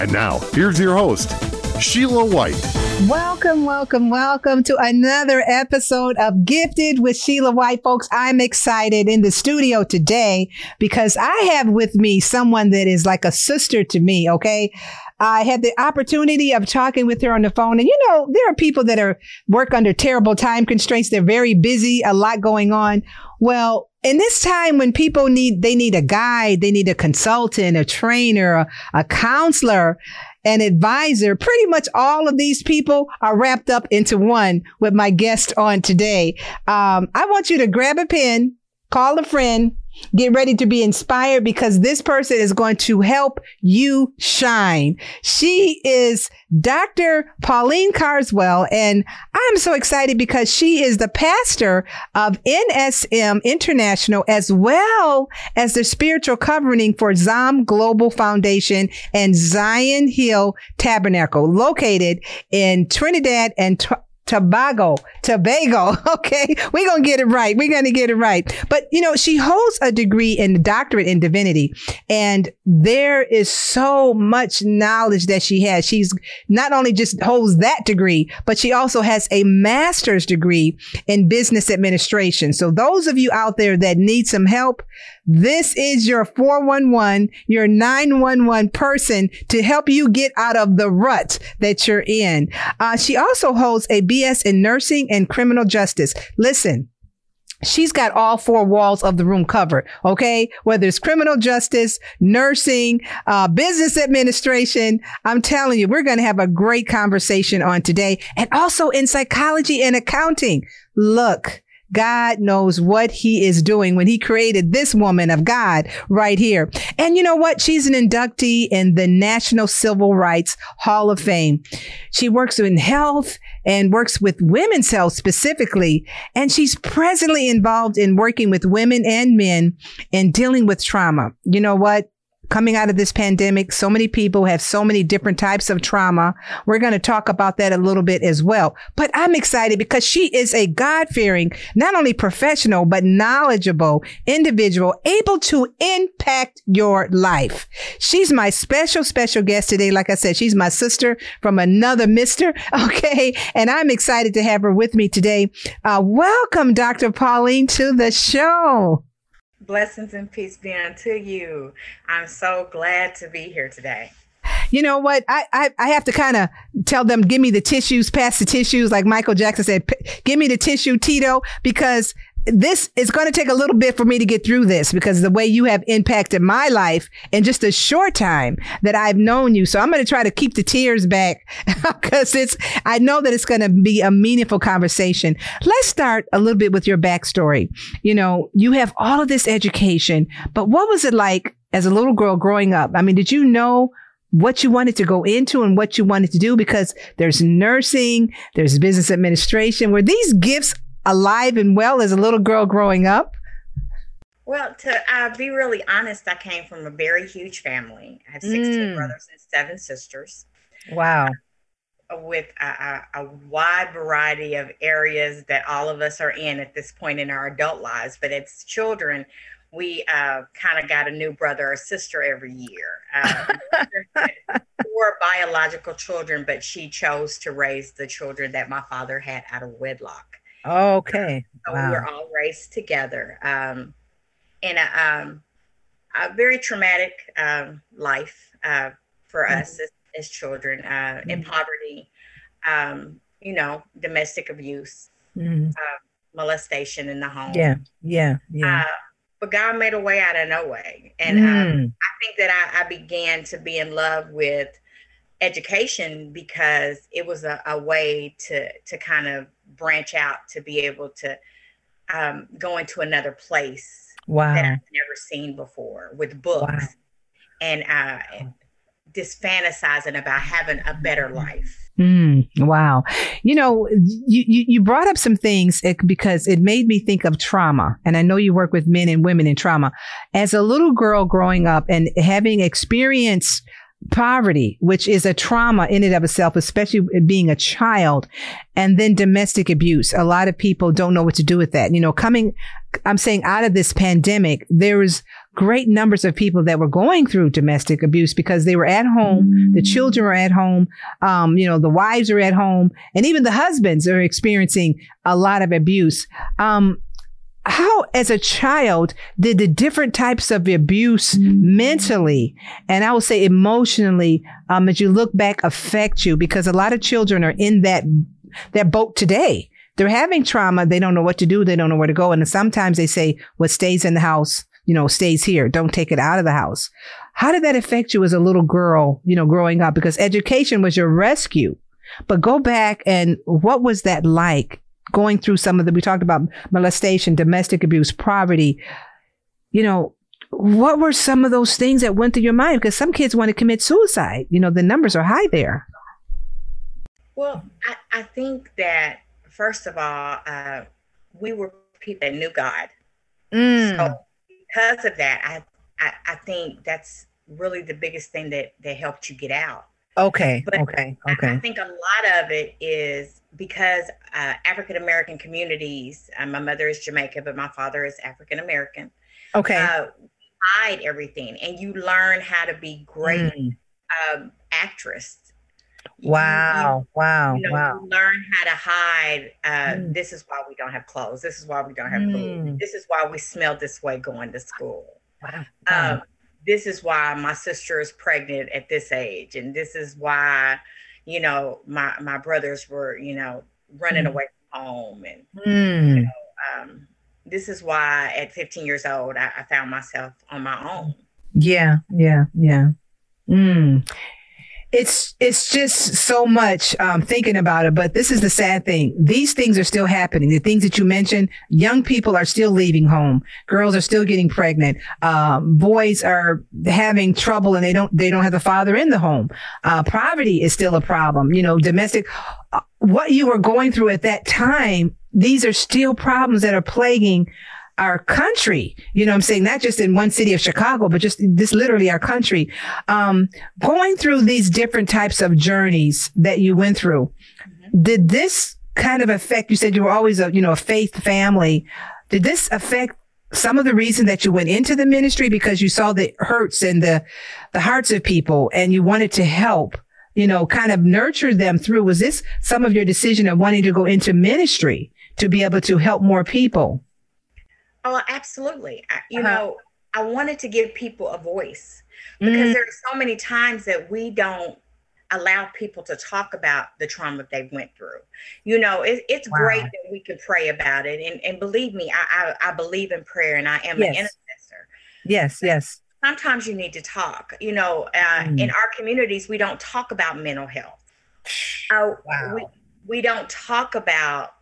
And now, here's your host, Sheila White. Welcome, welcome, welcome to another episode of Gifted with Sheila White. Folks, I'm excited in the studio today because I have with me someone that is like a sister to me, okay? I had the opportunity of talking with her on the phone. And you know, there are people that are work under terrible time constraints. They're very busy, a lot going on. Well, in this time when people need, they need a guide, they need a consultant, a trainer, a, a counselor, an advisor. Pretty much all of these people are wrapped up into one with my guest on today. Um, I want you to grab a pen, call a friend, Get ready to be inspired because this person is going to help you shine. She is Dr. Pauline Carswell, and I'm so excited because she is the pastor of NSM International as well as the spiritual covering for ZOM Global Foundation and Zion Hill Tabernacle located in Trinidad and Tobago, Tobago. Okay. We're going to get it right. We're going to get it right. But, you know, she holds a degree in the doctorate in divinity and there is so much knowledge that she has. She's not only just holds that degree, but she also has a master's degree in business administration. So those of you out there that need some help, this is your 411, your 911 person to help you get out of the rut that you're in. Uh, she also holds a BS in nursing and criminal justice. Listen, She's got all four walls of the room covered. Okay. Whether it's criminal justice, nursing, uh, business administration. I'm telling you, we're going to have a great conversation on today and also in psychology and accounting. Look, God knows what he is doing when he created this woman of God right here. And you know what? She's an inductee in the National Civil Rights Hall of Fame. She works in health and works with women's health specifically. And she's presently involved in working with women and men in dealing with trauma. You know what? Coming out of this pandemic. So many people have so many different types of trauma. We're going to talk about that a little bit as well. But I'm excited because she is a God fearing, not only professional, but knowledgeable individual able to impact your life. She's my special, special guest today. Like I said, she's my sister from another mister. Okay. And I'm excited to have her with me today. Uh, welcome, Dr. Pauline, to the show. Blessings and peace be unto you. I'm so glad to be here today. You know what? I I, I have to kind of tell them, give me the tissues, pass the tissues, like Michael Jackson said, give me the tissue, Tito, because this is going to take a little bit for me to get through this because the way you have impacted my life in just a short time that I've known you. So I'm going to try to keep the tears back because it's, I know that it's going to be a meaningful conversation. Let's start a little bit with your backstory. You know, you have all of this education, but what was it like as a little girl growing up? I mean, did you know what you wanted to go into and what you wanted to do because there's nursing, there's business administration. Were these gifts alive and well as a little girl growing up? Well, to uh, be really honest, I came from a very huge family. I have 16 mm. brothers and seven sisters. Wow. Uh, with a, a, wide variety of areas that all of us are in at this point in our adult lives. But as children, we uh, kind of got a new brother or sister every year. Uh, four biological children, but she chose to raise the children that my father had out of wedlock. Okay. So wow. we were all raised together um, in a, um, a, very traumatic um, life uh, for mm-hmm. us as, as children uh, mm-hmm. in poverty, um, you know, domestic abuse, mm-hmm. uh, molestation in the home. Yeah, yeah, yeah. Uh, but God made a way out of no way. And um, mm. I think that I, I began to be in love with education because it was a, a way to to kind of branch out to be able to um, go into another place wow. that I've never seen before with books. Wow. And uh, just fantasizing about having a better life. Mm, wow. You know, you, you, you brought up some things because it made me think of trauma. And I know you work with men and women in trauma. As a little girl growing up and having experienced poverty, which is a trauma in and of itself, especially being a child, and then domestic abuse. A lot of people don't know what to do with that. You know, coming, I'm saying out of this pandemic, there was great numbers of people that were going through domestic abuse because they were at home, the children were at home, um, you know, the wives are at home, and even the husbands are experiencing a lot of abuse. Um, how, as a child, did the different types of abuse mentally and I will say emotionally, um, as you look back, affect you? Because a lot of children are in that that boat today. They're having trauma. They don't know what to do. They don't know where to go. And sometimes they say, what stays in the house, you know, stays here. Don't take it out of the house. How did that affect you as a little girl, you know, growing up? Because education was your rescue. But go back and what was that like going through some of the, we talked about molestation, domestic abuse, poverty. You know, what were some of those things that went through your mind? Because some kids want to commit suicide. You know, the numbers are high there. Well, I, I think that first of all, uh, we were people that knew God. Mm. So because of that, I, I, I think that's really the biggest thing that that helped you get out. Okay. But okay. Okay. I, I think a lot of it is because uh, African American communities. Uh, my mother is Jamaican, but my father is African American. Okay. Uh, hide everything, and you learn how to be great mm. um, actress. Wow! You, wow! You know, wow! You learn how to hide. Uh, mm. This is why we don't have clothes. This is why we don't have mm. food. This is why we smell this way going to school. Wow. Um, this is why my sister is pregnant at this age, and this is why, you know, my my brothers were, you know, running mm. away from home, and mm. you know, um, this is why at 15 years old I, I found myself on my own. Yeah, yeah, yeah. Mm it's it's just so much um, thinking about it. But this is the sad thing: these things are still happening. The things that you mentioned, young people are still leaving home. Girls are still getting pregnant. Um, boys are having trouble, and they don't they don't have the father in the home. Uh, poverty is still a problem. You know, domestic. Uh, what you were going through at that time, these are still problems that are plaguing our country. You know I'm saying? Not just in one city of Chicago, but just this literally our country. Um, going through these different types of journeys that you went through, mm-hmm. did this kind of affect, you said you were always a, you know, a faith family. Did this affect some of the reason that you went into the ministry because you saw the hurts and the, the hearts of people and you wanted to help? you know, kind of nurture them through? Was this some of your decision of wanting to go into ministry to be able to help more people? Oh, absolutely. I, you uh-huh. know, I wanted to give people a voice because mm. there are so many times that we don't allow people to talk about the trauma they went through. You know, it, it's wow. great that we can pray about it. And, and believe me, I, I, I believe in prayer and I am yes. an intercessor. Yes, yes. Sometimes you need to talk. You know, uh, mm. in our communities, we don't talk about mental health. Uh, wow. we, we don't talk about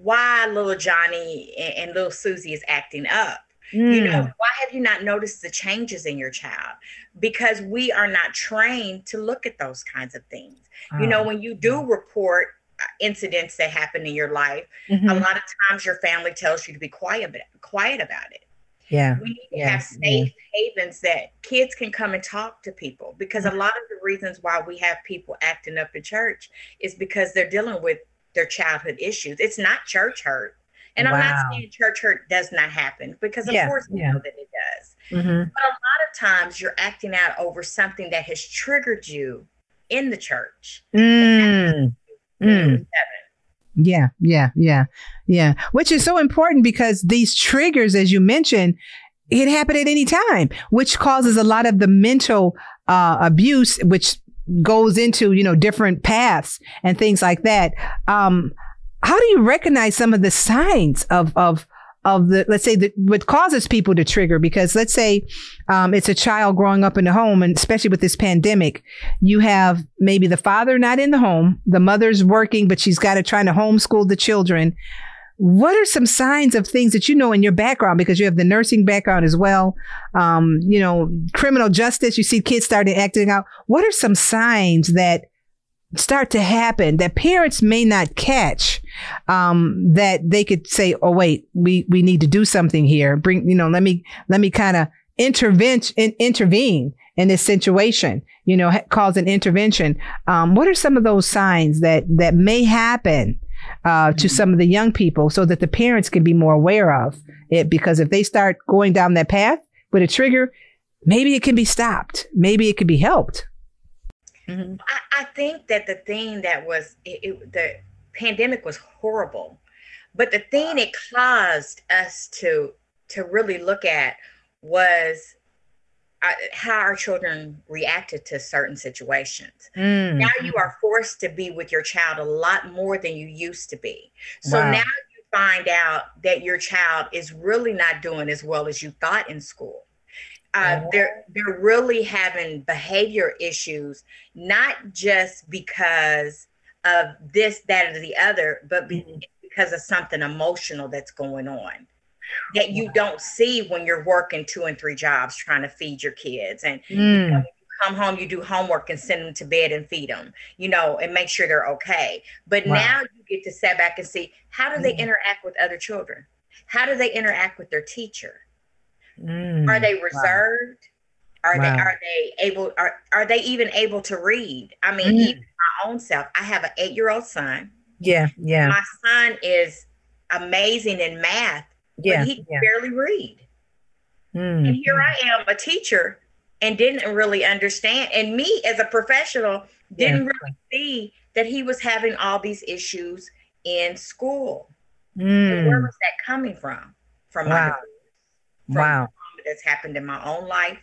why little Johnny and, and little Susie is acting up. Mm. You know, mm. why have you not noticed the changes in your child? Because we are not trained to look at those kinds of things. Oh. You know, oh, when you do report uh, incidents that happen in your life, mm-hmm. a lot of times your family tells you to be quiet, quiet about it. Yeah. We need to yeah. have safe yeah. havens that kids can come and talk to people because a lot of the reasons why we have people acting up in church is because they're dealing with their childhood issues. It's not church hurt. And wow. I'm not saying church hurt does not happen because of yeah, course we yeah. know that it does. Mm-hmm. But a lot of times you're acting out over something that has triggered you in the church. Mm. Mm. Yeah, yeah, yeah, yeah. Which is so important because these triggers, as you mentioned, it happen at any time, which causes a lot of the mental uh, abuse, which goes into, you know, different paths and things like that. Um, how do you recognize some of the signs of, of, of the, let's say that what causes people to trigger? Because let's say, um, it's a child growing up in the home and especially with this pandemic, you have maybe the father not in the home, the mother's working, but she's got to try to homeschool the children. What are some signs of things that you know in your background? Because you have the nursing background as well. Um, you know criminal justice you see kids starting acting out. What are some signs that start to happen that parents may not catch um, that they could say oh wait we we need to do something here. Bring you know let me let me kind of intervene in, intervene in this situation you know cause an intervention. Um, what are some of those signs that that may happen uh, to mm-hmm. some of the young people so that the parents can be more aware of it. Because if they start going down that path with a trigger, maybe it can be stopped. Maybe it can be helped. Mm-hmm. I, I, think that the thing that was it, it, the pandemic was horrible, but the thing it caused us to to really look at was how our children reacted to certain situations. Mm. Now you are forced to be with your child a lot more than you used to be. So wow. now you find out that your child is really not doing as well as you thought in school. Uh, oh. they're they're really having behavior issues, not just because of this, that, or the other, but be, mm. because of something emotional that's going on that you don't see when you're working two and three jobs trying to feed your kids and mm. you know, come home you do homework and send them to bed and feed them you know and make sure they're okay but wow. now you get to sit back and see how do they mm. interact with other children how do they interact with their teacher mm. are they reserved wow. are wow. they are they able are, are they even able to read i mean mm. even my own self i have an eight year old son yeah yeah my son is amazing in math yeah, but he yeah. barely read. Mm. And here I am, a teacher, and didn't really understand. And me as a professional didn't yeah. really see that he was having all these issues in school. Mm. where was that coming from? From wow. my from wow. that's happened in my own life.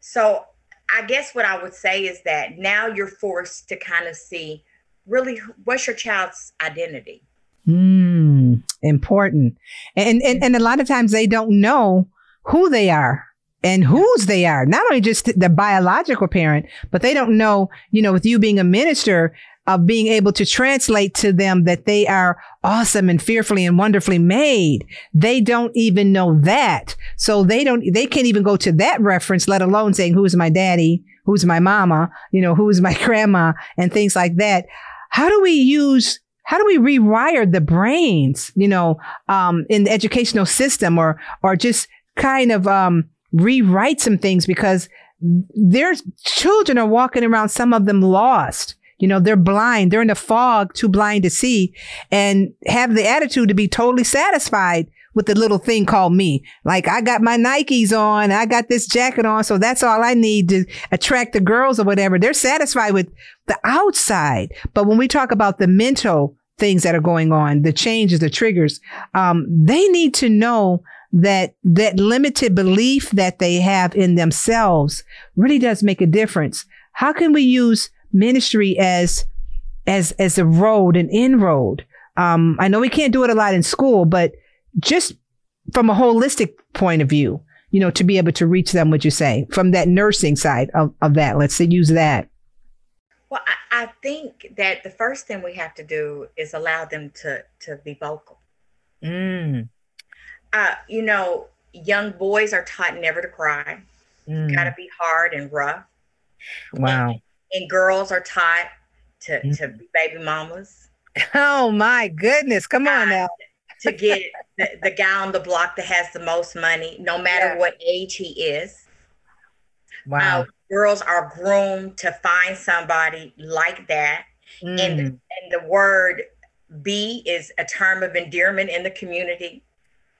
So I guess what I would say is that now you're forced to kind of see really what's your child's identity. Mm important. And, and, and a lot of times they don't know who they are and whose they are. Not only just the biological parent, but they don't know, you know, with you being a minister, of being able to translate to them that they are awesome and fearfully and wonderfully made. They don't even know that. So they don't, they can't even go to that reference, let alone saying, who's my daddy? Who's my mama? You know, who's my grandma and things like that. How do we use how do we rewire the brains, you know, um, in the educational system or, or just kind of, um, rewrite some things because their children are walking around, some of them lost. You know, they're blind. They're in a fog, too blind to see and have the attitude to be totally satisfied with the little thing called me. Like I got my Nikes on, I got this jacket on, so that's all I need to attract the girls or whatever. They're satisfied with the outside. But when we talk about the mental things that are going on, the changes, the triggers, um, they need to know that that limited belief that they have in themselves really does make a difference. How can we use ministry as as as a road, an inroad? Um, I know we can't do it a lot in school, but just from a holistic point of view, you know, to be able to reach them, would you say, from that nursing side of, of that? Let's say use that. Well, I, I think that the first thing we have to do is allow them to to be vocal. Mm. Uh, you know, young boys are taught never to cry. Mm. Got to be hard and rough. Wow. And, and girls are taught to mm. to be baby mamas. Oh my goodness! Come on now. To get the, the, guy on the block that has the most money, no matter yeah. what age he is. Wow. Uh, girls are groomed to find somebody like that. Mm. And, and the word be is a term of endearment in the community.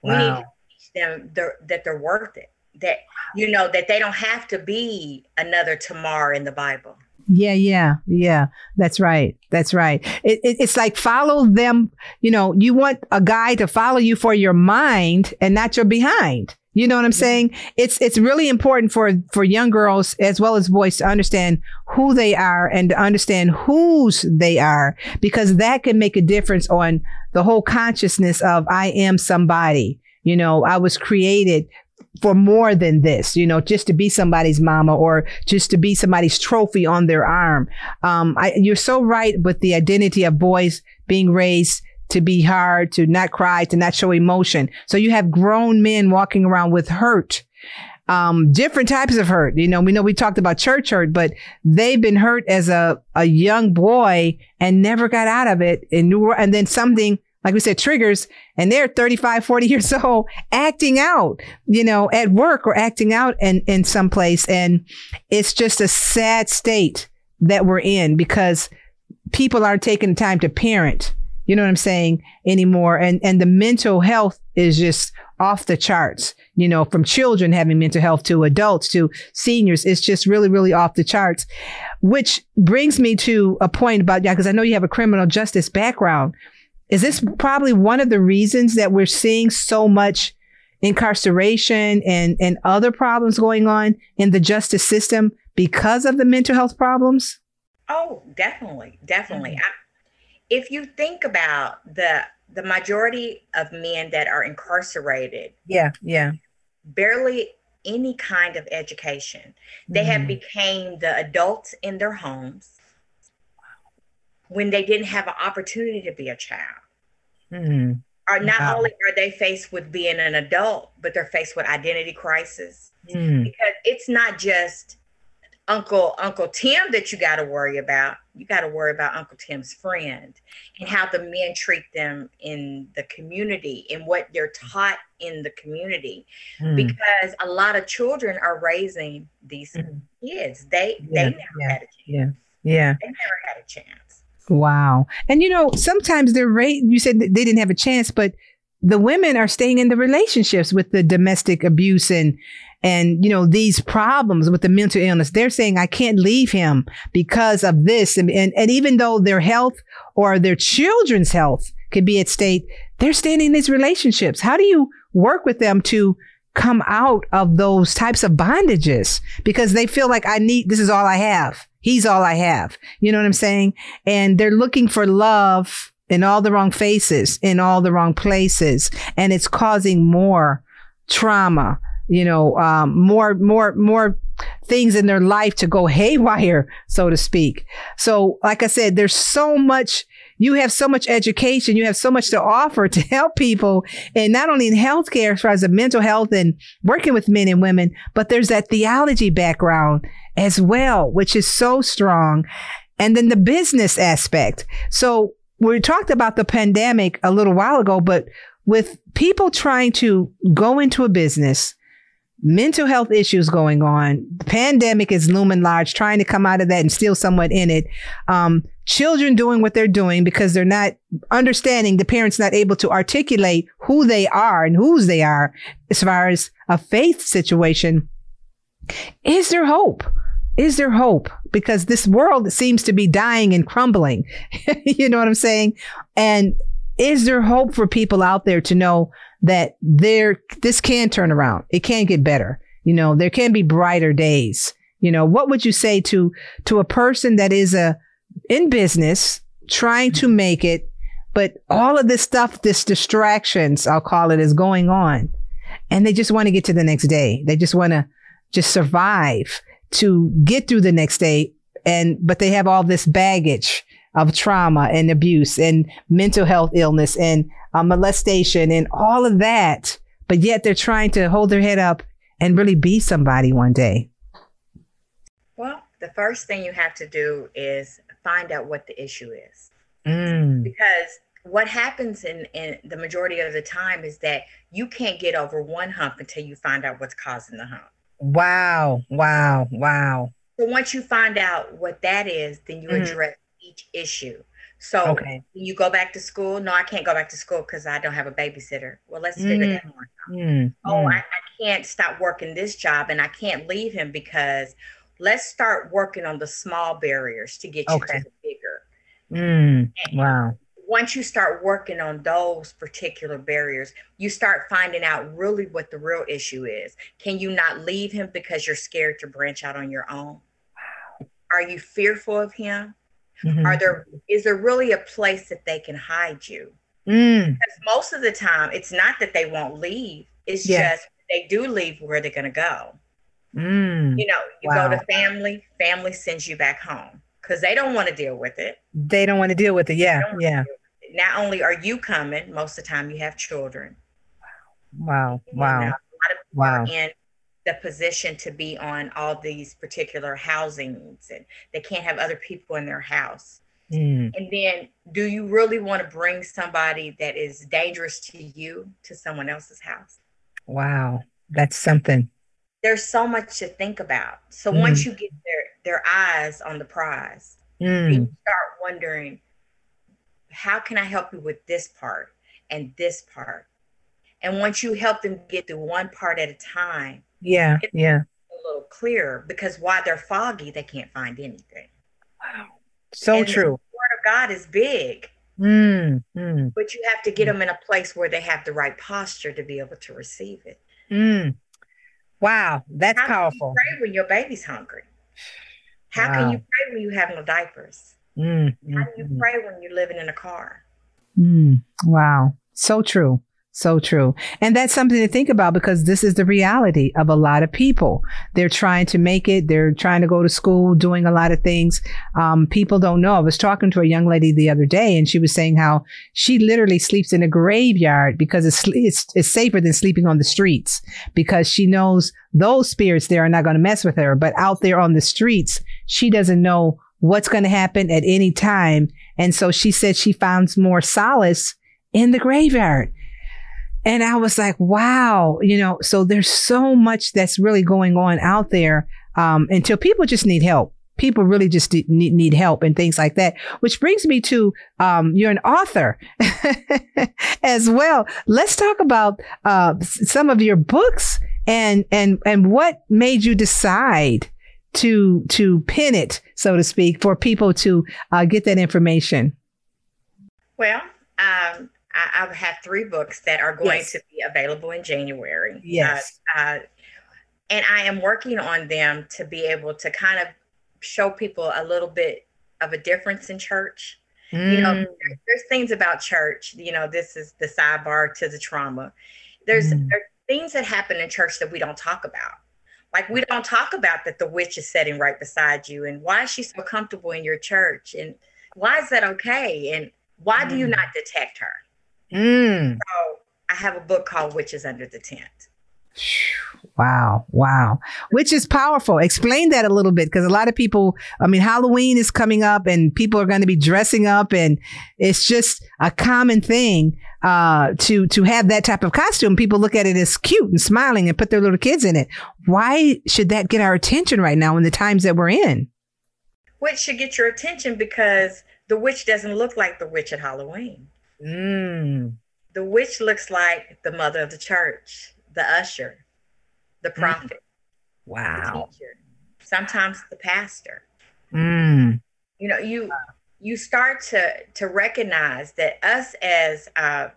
Wow. We need to teach them they're, that they're worth it. That, you know, that they don't have to be another Tamar in the Bible. Yeah, yeah, yeah. That's right. That's right. It, it, it's like follow them. You know, you want a guy to follow you for your mind and not your behind. You know what I'm saying? It's it's really important for for young girls as well as boys to understand who they are and to understand whose they are because that can make a difference on the whole consciousness of I am somebody. You know, I was created for more than this, you know, just to be somebody's mama or just to be somebody's trophy on their arm. Um, I, you're so right with the identity of boys being raised to be hard, to not cry, to not show emotion. So you have grown men walking around with hurt. Um, different types of hurt. You know, we know we talked about church hurt, but they've been hurt as a, a young boy and never got out of it. And, and then something like we said, triggers, and they're 35, 40 years old acting out, you know, at work or acting out in, in some place. And it's just a sad state that we're in because people aren't taking the time to parent. You know what I'm saying anymore. And, and the mental health is just off the charts, you know, from children having mental health to adults to seniors. It's just really, really off the charts, which brings me to a point about, yeah, because I know you have a criminal justice background. Is this probably one of the reasons that we're seeing so much incarceration and, and other problems going on in the justice system because of the mental health problems? Oh, definitely, definitely. Mm-hmm. I, if you think about the the majority of men that are incarcerated, yeah, yeah, barely any kind of education. They mm-hmm. have became the adults in their homes when they didn't have an opportunity to be a child. Mm-hmm. Are not wow. only are they faced with being an adult, but they're faced with identity crisis mm. because it's not just Uncle Uncle Tim that you got to worry about. You got to worry about Uncle Tim's friend and how the men treat them in the community and what they're taught in the community. Mm. Because a lot of children are raising these mm. kids. They yeah, they never yeah, had a chance. Yeah. Yeah. They never had a chance. Wow. And you know, sometimes they're rate you said they didn't have a chance, but the women are staying in the relationships with the domestic abuse and and you know these problems with the mental illness. They're saying i can't leave him because of this. And, and, and even though their health or their children's health could be at stake they're staying in these relationships. How do you work with them to come out of those types of bondages? Because they feel like i need this is all i have He's all I have. You know what I'm saying? And they're looking for love in all the wrong faces, in all the wrong places. And it's causing more trauma, you know, um, more, more, more things in their life to go haywire, so to speak. So, like I said, there's so much you have so much education, you have so much to offer to help people, and not only in healthcare as far as the mental health and working with men and women, but there's that theology background as well, which is so strong. And then the business aspect. So we talked about the pandemic a little while ago, but with people trying to go into a business, mental health issues going on, the pandemic is looming large, trying to come out of that and still somewhat in it. Um, children doing what they're doing because they're not understanding the parents not able to articulate who they are and whose they are as far as a faith situation. Is there hope? is there hope? Because this world seems to be dying and crumbling. you know what I'm saying? And is there hope for people out there to know that there, this can turn around? It can get better. You know, there can be brighter days. You know, what would you say to, to a person that is a, in business, trying to make it, but all of this stuff, this distractions, I'll call it, is going on. And they just want to get to the next day. They just want to just survive to get through the next day. And, but they have all this baggage of trauma and abuse and mental health illness and uh, molestation and all of that. But yet they're trying to hold their head up and really be somebody one day. Well, the first thing you have to do is find out what the issue is. Mm. Because what happens in, in the majority of the time is that you can't get over one hump until you find out what's causing the hump. Wow, wow, wow. So once you find out what that is, then you mm-hmm. address each issue. So okay. you go back to school. No, I can't go back to school because I don't have a babysitter. Well, let's mm-hmm. figure that one out. Mm-hmm. Oh, I, I can't stop working this job and I can't leave him because let's start working on the small barriers to get you okay. to the bigger. Mm, wow once you start working on those particular barriers, you start finding out really what the real issue is. Can you not leave him because you're scared to branch out on your own? Are you fearful of him? Mm-hmm. Are there is there really a place that they can hide you? Mm. Because most of the time, it's not that they won't leave. It's yeah. just they do leave where they're going to go. Mm. You know, you wow. go to family, family sends you back home because they don't want to deal with it. They don't want to deal with it. Yeah, yeah. not only are you coming, most of the time you have children. Wow. Wow. You know, a lot of people wow. are in the position to be on all these particular housings and they can't have other people in their house. Mm. And then do you really want to bring somebody that is dangerous to you to someone else's house? Wow. That's something. There's so much to think about. So mm. once you get their their eyes on the prize, mm. you start wondering, how can I help you with this part and this part? And once you help them get through one part at a time, yeah, yeah, a little clearer because while they're foggy, they can't find anything. Wow, so and true. The word of God is big, mm, mm. but you have to get them in a place where they have the right posture to be able to receive it. Mm. Wow, that's How powerful. pray when your baby's hungry. How wow. can you pray when you have no diapers? Mm, How do you mm, pray when you're living in a car? Mm, wow. So true. So true. And that's something to think about because this is the reality of a lot of people. They're trying to make it. They're trying to go to school, doing a lot of things. Um, people don't know. I was talking to a young lady the other day and she was saying how she literally sleeps in a graveyard because it's, it's, it's safer than sleeping on the streets because she knows those spirits there are not going to mess with her. But out there on the streets, she doesn't know what's going to happen at any time. And so she said she finds more solace in the graveyard. And I was like, wow, you know, so there's so much that's really going on out there um, until people just need help. People really just need, need help and things like that, which brings me to um, you're an author as well. Let's talk about uh, some of your books and and and what made you decide to to pin it, so to speak, for people to uh, get that information? Well, um, I, I, have three books that are going yes. to be available in January. Yes. Uh, uh, and I am working on them to be able to kind of show people a little bit of a difference in church. Mm. You know, mm. there's things about church, you know, this is the sidebar to the trauma. There's, mm. there's things that happen in church that we don't talk about. Like we don't talk about that the witch is sitting right beside you and why is she so comfortable in your church and why is that okay and why mm. do you mm. not detect her? Mm. So I have a book called Witches Under the Tent. Wow, wow. Which is powerful. Explain that a little bit because a lot of people, I mean, Halloween is coming up and people are going to be dressing up and it's just a common thing uh, to to have that type of costume. People look at it as cute and smiling and put their little kids in it. Why should that get our attention right now in the times that we're in? Which should get your attention because the witch doesn't look like the witch at Halloween. Mm. The witch looks like the mother of the church, the usher, the mm. prophet. Mm. Wow. The teacher, sometimes the pastor. Mm. You know, you you start to to recognize that us as uh,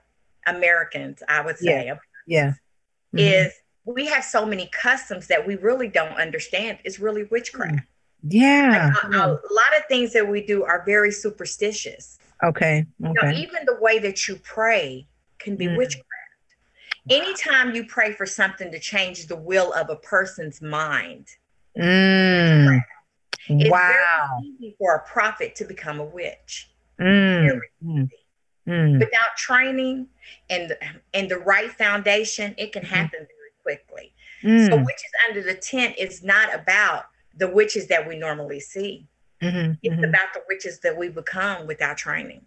Americans, I would say, yeah, yeah. Mm-hmm. is we have so many customs that we really don't understand. It's really witchcraft. Mm. Yeah. Like a, a, lot of things that we do are very superstitious. Okay. okay. Even the way that you pray can be mm. witchcraft. Anytime you pray for something to change the will of a person's mind, mm. it's wow. very easy for a prophet to become a witch. Mm. Mm. Without training and and the right foundation, it can mm-hmm. happen mm. very quickly. Mm. So, witches under the tent is not about the witches that we normally see. Mm-hmm, it's mm-hmm. about the witches that we become without training.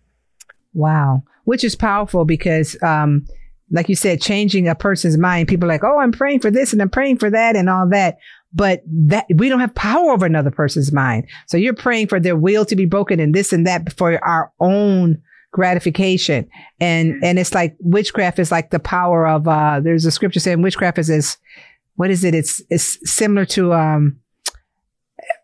Wow. Which is powerful because, um, like you said, changing a person's mind. People are like, oh, I'm praying for this and I'm praying for that and all that. But that we don't have power over another person's mind. So you're praying for their will to be broken and this and that for our own gratification. And, mm-hmm. and it's like witchcraft is like the power of, uh, there's a scripture saying witchcraft is as, what is it? It's, it's similar to, um,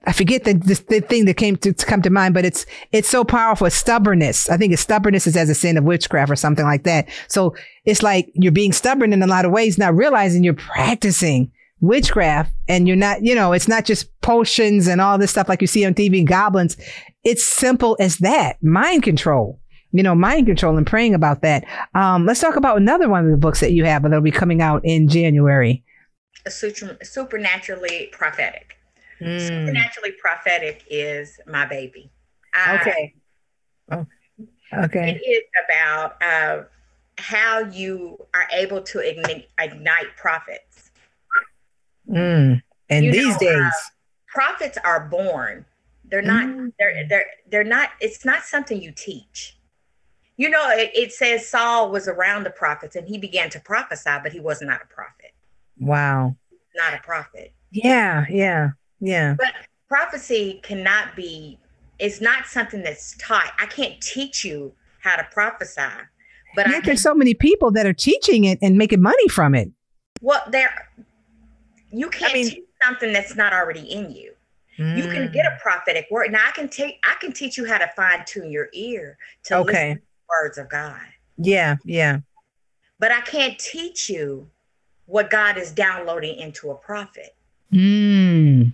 I forget the, the, the thing that came to, to, come to mind, but it's it's so powerful. It's stubbornness. I think it's stubbornness is as a sin of witchcraft or something like that. So it's like you're being stubborn in a lot of ways, not realizing you're practicing witchcraft, and you're not. You know, it's not just potions and all this stuff like you see on TV, goblins. It's simple as that. Mind control. You know, mind control and praying about that. Um, let's talk about another one of the books that you have that'll be coming out in January. Super, supernaturally prophetic. Mm. Supernaturally prophetic is my baby. I, okay. Oh. Okay. It is about uh, how you are able to ignite, ignite prophets. Mm. And You these know, days, uh, Prophets are born. They're not. Mm. They're they're they're not. It's not something you teach. You know, it, it says Saul was around the prophets and he began to prophesy, but he was not a prophet. wow. Not a prophet. Yeah, yeah, yeah. But prophecy cannot be. It's not something that's taught. I can't teach you how to prophesy, but I Yet can there's so many people that are teaching it and making money from it. Well, there you can't mean- teach something that's not already in you. You can get Mm. a prophetic word. Now I can take I can teach you how to fine tune your ear to listen Okay. to the words of God. Yeah, yeah. But I can't teach you what God is downloading into a prophet. Mm.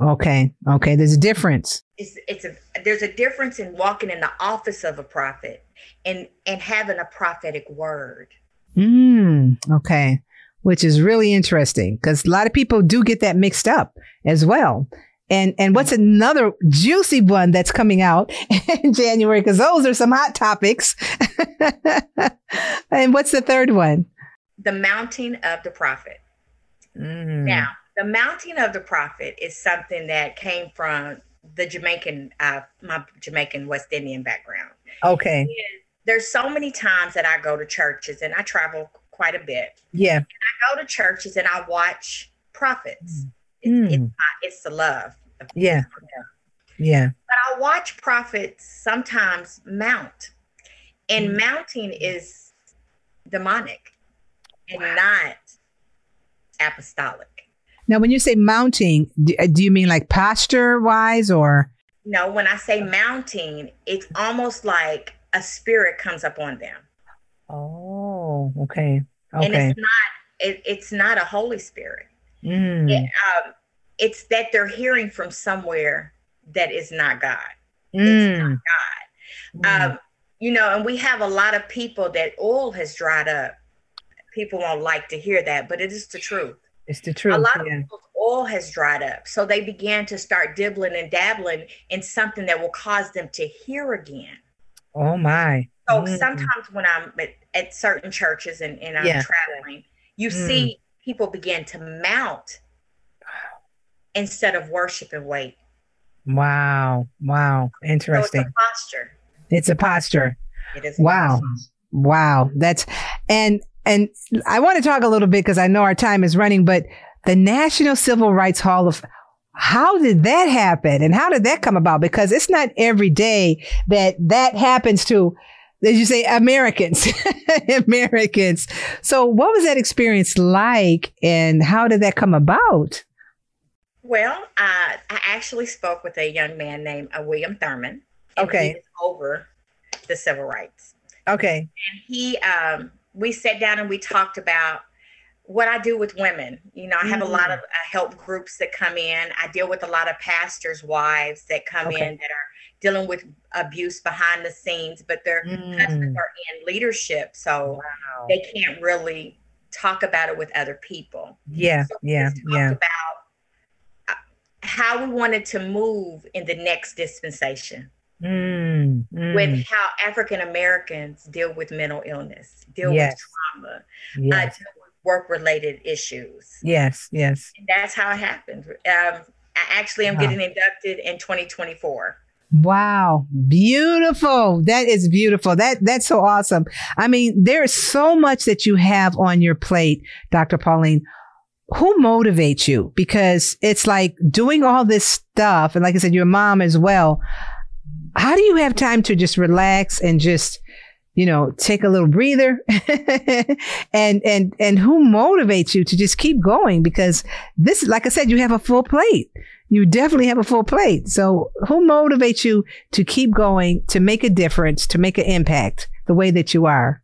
Okay. Okay. There's a difference. It's it's a there's a difference in walking in the office of a prophet and and having a prophetic word. Mm. Okay. Which is really interesting because a lot of people do get that mixed up as well. And and what's another juicy one that's coming out in January? Because those are some hot topics. and what's the third one? The mounting of the prophet. Mm. Now, the mounting of the prophet is something that came from the Jamaican, uh, my Jamaican West Indian background. Okay. There's so many times that I go to churches and I travel quite a bit. Yeah. I go to churches and I watch prophets. It's, Mm. it's, it's the love. Yeah. Yeah. But I watch prophets sometimes mount, and Mm. mounting is demonic and not apostolic. Now, when you say mounting, do, uh, do you mean like posture wise or? No, when I say mounting, it's almost like a spirit comes up on them, Oh, okay. and it's not. It, it's not a Holy Spirit. Mm. It, um, it's that they're hearing from somewhere that is not God. Mm. It's not God. Um, you know, and we have a lot of people that oil has dried up. People won't like to hear that, but it is the truth. It's the truth. a lot of yeah. people's oil has dried up. So they began to start dibbling and dabbling in something that will cause them to hear again. Oh my. So Mm. sometimes when I'm at, at certain churches and, and I'm Yeah. traveling, you Mm. see people begin to mount instead of worship and wait. Wow. Wow. So it's Interesting. a posture. It's a posture. It is Wow. Wow. That's and and I want to talk a little bit because I know our time is running, but the National Civil Rights Hall of how did that happen and how did that come about? Because it's not every day that that happens to, as you say, Americans, Americans. So what was that experience like and how did that come about? Well, uh, I actually spoke with a young man named uh, William Thurman. Okay. Over the civil rights. Okay. And he, um, we sat down and we talked about what I do with women. You know, I have a lot of uh, help groups that come in. I deal with a lot of pastors' wives that come Okay. in that are dealing with abuse behind the scenes, but their husbands Mm. are in leadership. So Wow. they can't really talk about it with other people. Yeah. So Yeah. Yeah. about uh, how we wanted to move in the next dispensation Mm, mm, with how African Americans deal with mental illness, deal Yes. with trauma, uh, yes. deal with work-related issues. Yes. Yes. And that's how it happened. Um, I actually am Wow. getting inducted in 2024. Wow, beautiful. That is beautiful. That that's so awesome. I mean, there is so much that you have on your plate, Dr. Pauline. Who motivates you? Because it's like doing all this stuff, and like I said, your mom as well. How do you have time to just relax and just, you know, take a little breather? and and and who motivates you to just keep going? Because this, like I said, you have a full plate you definitely have a full plate. So who motivates you to keep going, to make a difference, to make an impact the way that you are?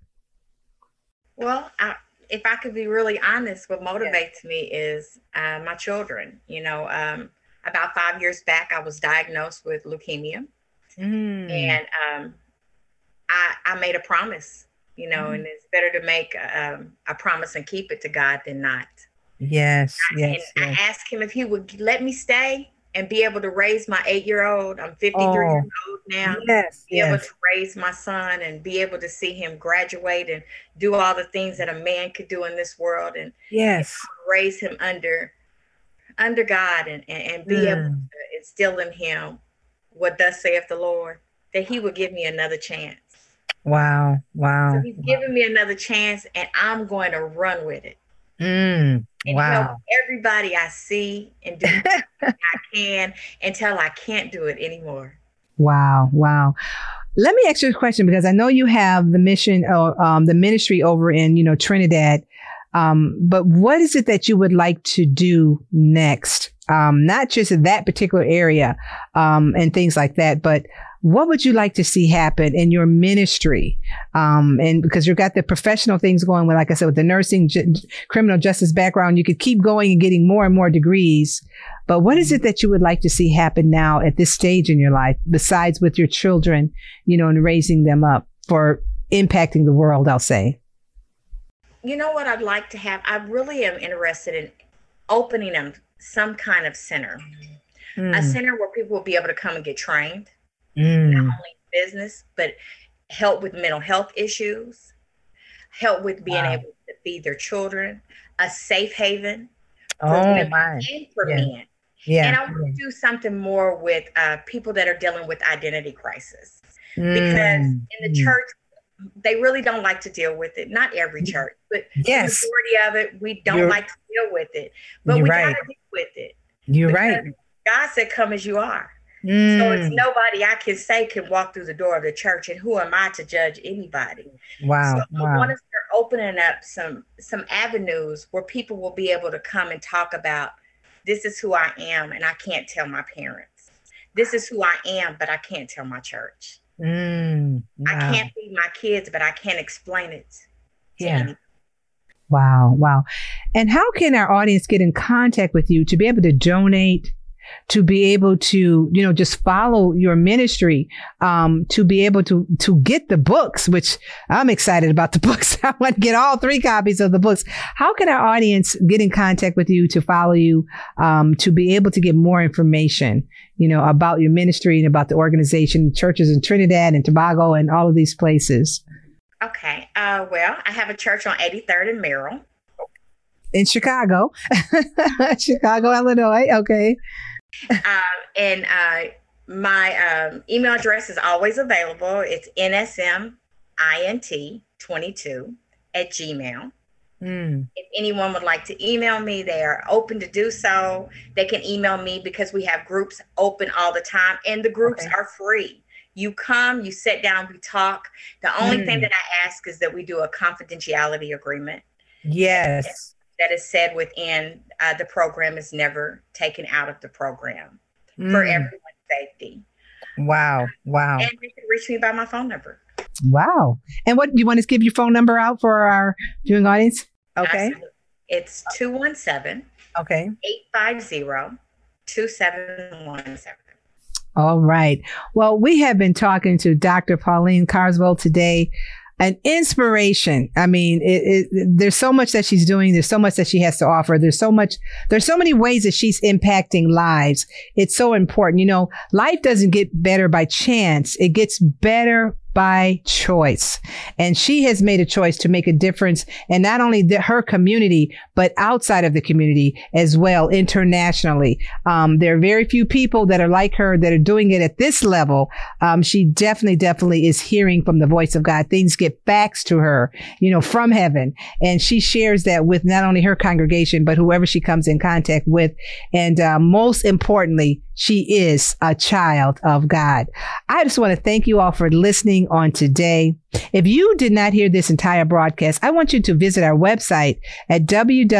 Well, I, if I could be really honest, what motivates me is uh, my children. You know, um, about five years back, I was diagnosed with leukemia. Mm. and um, I, I made a promise, you know, Mm. and it's better to make um, a promise and keep it to God than not. Yes, yes, and yes. I asked him if he would let me stay and be able to raise my eight year old. I'm 53 oh, years old now. Yes. Be yes. able to raise my son and be able to see him graduate and do all the things that a man could do in this world and yes, raise him under under God and, and, and be mm. able to instill in him what thus saith the Lord, that he would give me another chance. Wow. Wow. So he's wow. giving me another chance and I'm going to run with it. Mm, and wow. help everybody I see and do I can until I can't do it anymore. Wow. Wow. Let me ask you a question because I know you have the mission, uh, um, the ministry over in, you know, Trinidad. Um, but what is it that you would like to do next? Um, not just in that particular area, um, and things like that, but what would you like to see happen in your ministry? Um, and because you've got the professional things going with, like I said, with the nursing, j- criminal justice background, you could keep going and getting more and more degrees. But what is it that you would like to see happen now at this stage in your life, besides with your children, you know, and raising them up for impacting the world, I'll say? You know what I'd like to have? I really am interested in opening them some kind of center, mm. a hmm. center where people will be able to come and get trained mm. not only business, but help with mental health issues, help with being wow. able to feed their children, a safe haven for oh, women my. and for yeah. men. Yeah. And I want to do something more with uh, people that are dealing with identity crisis. Mm. Because in the mm. church, they really don't like to deal with it. Not every church, but yes. the majority of it, we don't You're, like to deal with it. But we right. gotta deal with it. You're right. God said, Come as you are. Mm. So it's nobody I can say can walk through the door of the church, and who am I to judge anybody? Wow. So wow. I want to start opening up some some avenues where people will be able to come and talk about this is who I am, and I can't tell my parents. This is who I am, but I can't tell my church. Mm, wow. I can't feed my kids, but I can't explain it. yeah. Anybody. Wow, wow. And how can our audience get in contact with you to be able to donate to be able to, you know, just follow your ministry, um, to be able to, to get the books, which I'm excited about the books. I want to get all three copies of the books. How can our audience get in contact with you to follow you, um, to be able to get more information, you know, about your ministry and about the organization, churches in Trinidad and Tobago and all of these places? Okay. Uh, well, I have a church on 83rd and Merrill. In Chicago, Chicago, Illinois. Okay um, and uh, my um, email address is always available. It's nsmint22 at gmail. Mm. If anyone would like to email me, they are open to do so. They can email me because we have groups open all the time, and the groups okay. are free. You come, you sit down, we talk. The only mm. thing that I ask is that we do a confidentiality agreement. Yes that is said within uh, the program is never taken out of the program mm. for everyone's safety. Wow. Wow. And you can reach me by my phone number. Wow. And what you want to give your phone number out for our viewing audience? Okay. Absolutely. It's 217 Okay. 850 2717. All right. Well, we have been talking to Dr. Pauline Carswell today an inspiration. I mean, it, it, there's so much that she's doing. There's so much that she has to offer. There's so much, there's so many ways that she's impacting lives. It's so important. You know, life doesn't get better by chance. It gets better by choice. And she has made a choice to make a difference in not only the, her community, but outside of the community as well, internationally. Um, there are very few people that are like her that are doing it at this level. Um, she definitely, definitely is hearing from the voice of God. Things get faxed to her, you know, from heaven. And she shares that with not only her congregation, but whoever she comes in contact with. And uh, most importantly, she is a child of God. I just want to thank you all for on today. If you did not hear this entire broadcast, I want you to visit our website at www.road,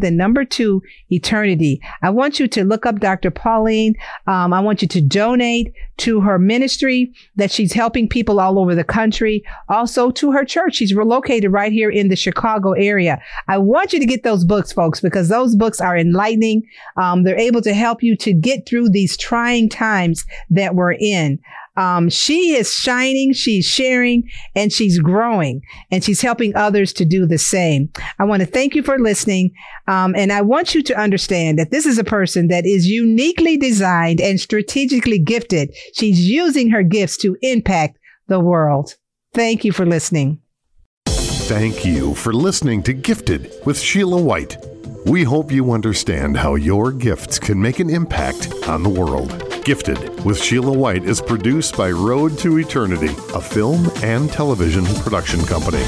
the number two eternity. I want you to look up Dr. Pauline. Um, I want you to donate to her ministry that she's helping people all over the country. Also to her church. She's located right here in the Chicago area. I want you to get those books, folks, because those books are enlightening. Um, they're able to help you to get through these trying times that we're in. Um, she is shining, she's sharing, and she's growing, and she's helping others to do the same. I want to thank you for listening. Um, and I want you to understand that this is a person that is uniquely designed and strategically gifted. She's using her gifts to impact the world. Thank you for listening. Thank you for listening to Gifted with Sheila White. We hope you understand how your gifts can make an impact on the world. Gifted with Sheila White is produced by Road to Eternity, a film and television production company.